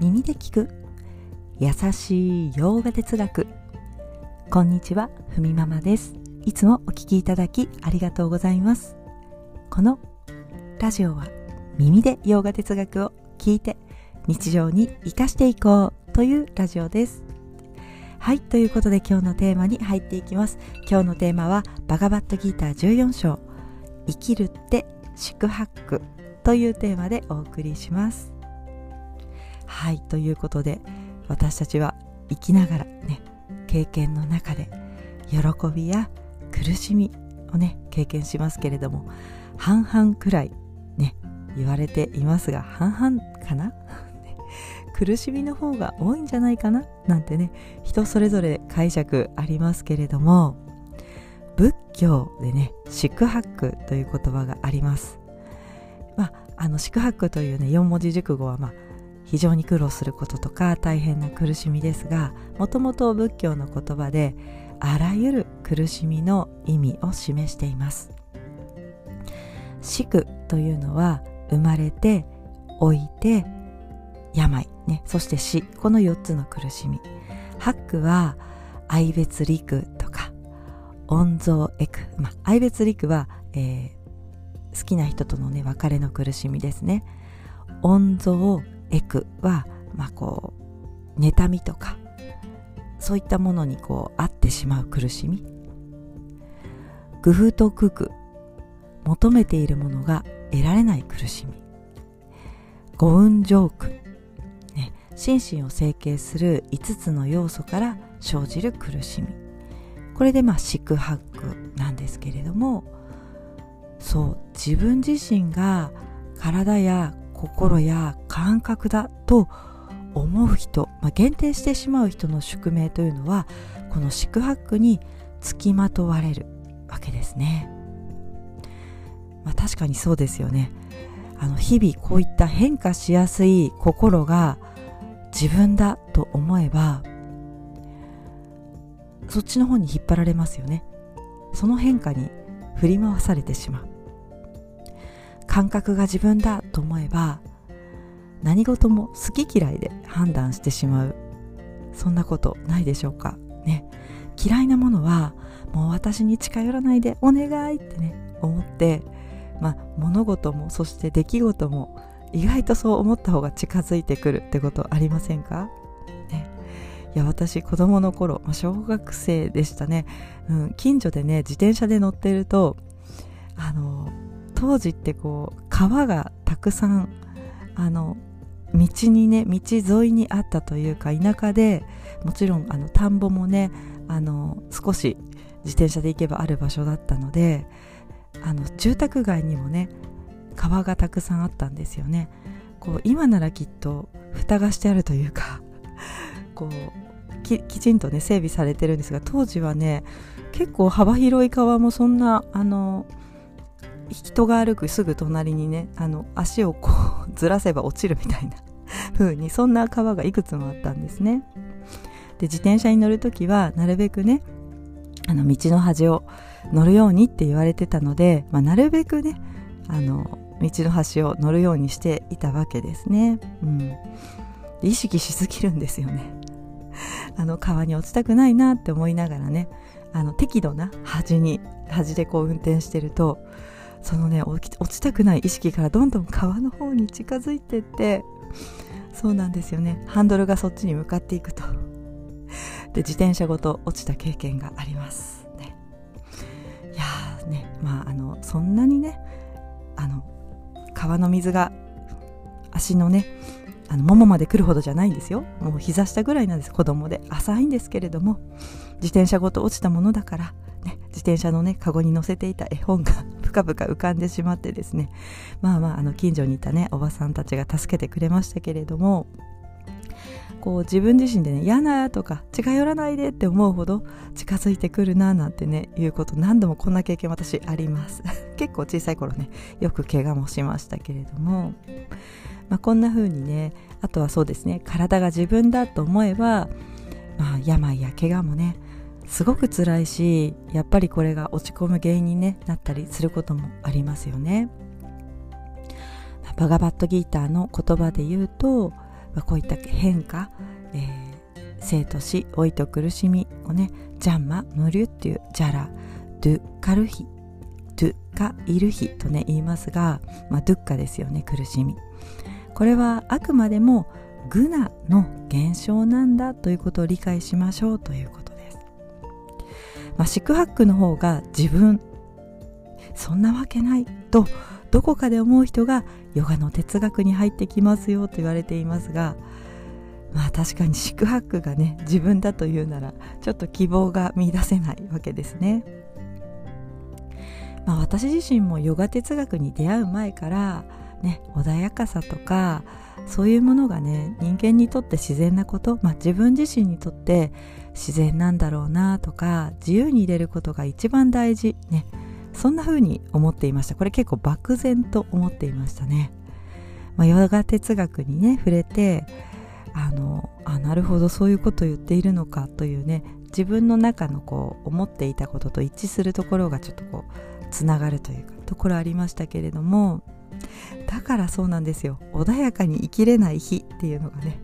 耳で聞く。優しい洋画哲学。こんにちはふみママです。いつもお聞きいただきありがとうございます。このラジオは耳で洋画哲学を聞いて日常に生かしていこうというラジオです。はいということで今日のテーマに入っていきます。今日のテーマはバガバットギーター14章。生きるって宿泊というテーマでお送りします。はいということで私たちは生きながらね経験の中で喜びや苦しみをね経験しますけれども半々くらいね言われていますが半々かな？苦しみの方が多いんじゃないかな？なんてね人それぞれ解釈ありますけれども仏教でね宿泊という言葉があります。まああの宿泊というね4文字熟語はまあ非常に苦労することとか大変な苦しみですがもともと仏教の言葉であらゆる苦しみの意味を示しています。死苦というのは生まれて老いて病、ね、そして死この4つの苦しみ。八苦は愛別離とか温蔵エク、まあ、愛別離は、えー、好きな人とのね別れの苦しみですね。温蔵エクは、まあ、こう妬みとかそういったものにこう合ってしまう苦しみ。工夫と空苦求めているものが得られない苦しみ。五運浄苦、ね、心身を整形する5つの要素から生じる苦しみ。これでまあ四苦八苦なんですけれどもそう自分自身が体や心や感覚だと思う人、まあ、限定してしまう人の宿命というのはこの四苦八苦につきまとわれるわけですね。まあ、確かにそうですよね。あの日々こういった変化しやすい心が自分だと思えばそっちの方に引っ張られますよね。その変化に振り回されてしまう。感覚が自分だと思えば何事も好き嫌いで判断してしまう。そんなことないでしょうか？ね。嫌いなものはもう私に近寄らないでお願いってね思ってまあ物事もそして出来事も意外とそう思った方が近づいてくるってことありませんか？ね。いや私子供の頃、まあ、小学生でしたね、うん、近所でね自転車で乗ってるとあの当時ってこう川がたくさんあの道にね道沿いにあったというか田舎でもちろんあの田んぼもねあの少し自転車で行けばある場所だったのであの住宅街にもね川がたくさんあったんですよね。こう今ならきっと蓋がしてあるというか こうきちんとね整備されてるんですが当時はね結構幅広い川もそんなあの人が歩くすぐ隣にねあの足をこう ずらせば落ちるみたいな風にそんな川がいくつもあったんですね。で自転車に乗る時はなるべくねあの道の端を乗るようにって言われてたので、まあ、なるべくねあの道の端を乗るようにしていたわけですね、うん、意識しすぎるんですよね。あの川に落ちたくないなって思いながらねあの適度な端に端でこう運転してるとそのね落ちたくない意識からどんどん川の方に近づいてってそうなんですよね。ハンドルがそっちに向かっていくと。で自転車ごと落ちた経験があります。ね。いやーねまああのそんなにねあの川の水が足のねあのももまで来るほどじゃないんですよ。もう膝下ぐらいなんです。子供で。浅いんですけれども自転車ごと落ちたものだから、ね、自転車のねカゴに載せていた絵本がぷかぷか浮かんでしまってですね。まあまああの近所にいたねおばさんたちが助けてくれましたけれどもこう自分自身でね嫌なとか近寄らないでって思うほど近づいてくるななんてねいうこと何度もこんな経験私あります。結構小さい頃ねよく怪我もしましたけれども、まあ、こんな風にねあとはそうですね体が自分だと思えば、まあ、病や怪我もねすごく辛いしやっぱりこれが落ち込む原因に、ね、なったりすることもありますよね。バガバットギーターの言葉で言うとま、こういった変化、えー、生と死老いと苦しみをねジャンマ無流っていうジャラドゥカルヒドゥカイルヒとね言いますが、まあ、ドゥッカですよね苦しみ。これはあくまでもグナの現象なんだということを理解しましょうということ、まあ、四苦八苦の方が自分そんなわけないとどこかで思う人がヨガの哲学に入ってきますよと言われていますがまあ確かに四苦八苦がね自分だというならちょっと希望が見出せないわけですね。まあ、私自身もヨガ哲学に出会う前からね穏やかさとかそういうものがね人間にとって自然なこと、まあ、自分自身にとって自然なんだろうなとか自由に入れることが一番大事ね。そんな風に思っていました。これ結構漠然と思っていましたね、まあ、ヨガ哲学にね触れてあのあなるほどそういうこと言っているのかというね自分の中のこう思っていたことと一致するところがちょっとこうつながるというかところありましたけれどもだからそうなんですよ。穏やかに生きれない日っていうのがね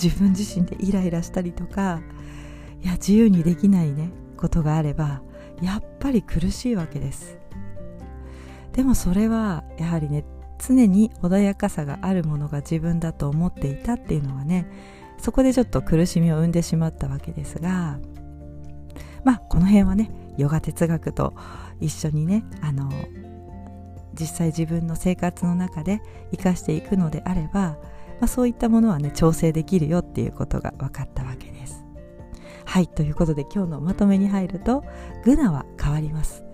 自分自身でイライラしたりとかいや自由にできないねことがあればやっぱり苦しいわけです。でもそれはやはりね常に穏やかさがあるものが自分だと思っていたっていうのがねそこでちょっと苦しみを生んでしまったわけですがまあこの辺はねヨガ哲学と一緒にねあの実際自分の生活の中で生かしていくのであれば、まあ、そういったものはね調整できるよっていうことが分かったわけです。はいということで今日のまとめに入るとグナは変わります。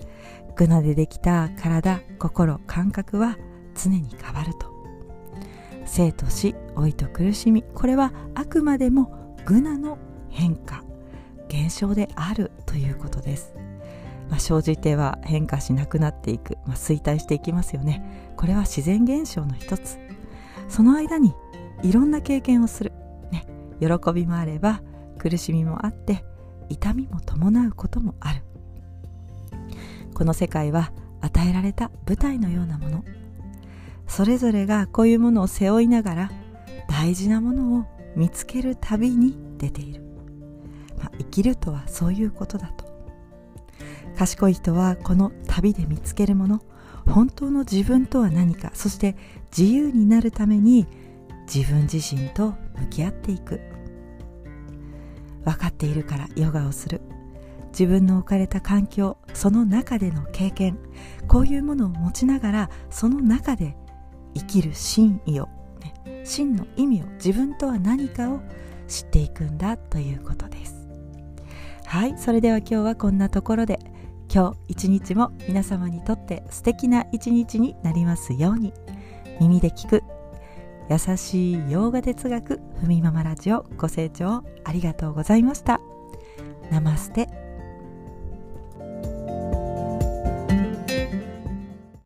グナでできた体心感覚は常に変わると。生と死老いと苦しみこれはあくまでもグナの変化現象であるということです。まあ、生じては変化しなくなっていく、まあ、衰退していきますよね。これは自然現象の一つ。その間にいろんな経験をする、ね、喜びもあれば苦しみもあって痛みも伴うこともある。この世界は与えられた舞台のようなもの。それぞれがこういうものを背負いながら大事なものを見つける旅に出ている、まあ、生きるとはそういうことだと。賢い人はこの旅で見つけるもの本当の自分とは何かそして自由になるために自分自身と向き合っていく。分かっているからヨガをする。自分の置かれた環境その中での経験こういうものを持ちながらその中で生きる真意を、ね、真の意味を自分とは何かを知っていくんだということです。はいそれでは今日はこんなところで。今日一日も皆様にとって素敵な一日になりますように。耳で聞く優しい洋画哲学ふみままラジオご清聴ありがとうございました。ナマステ。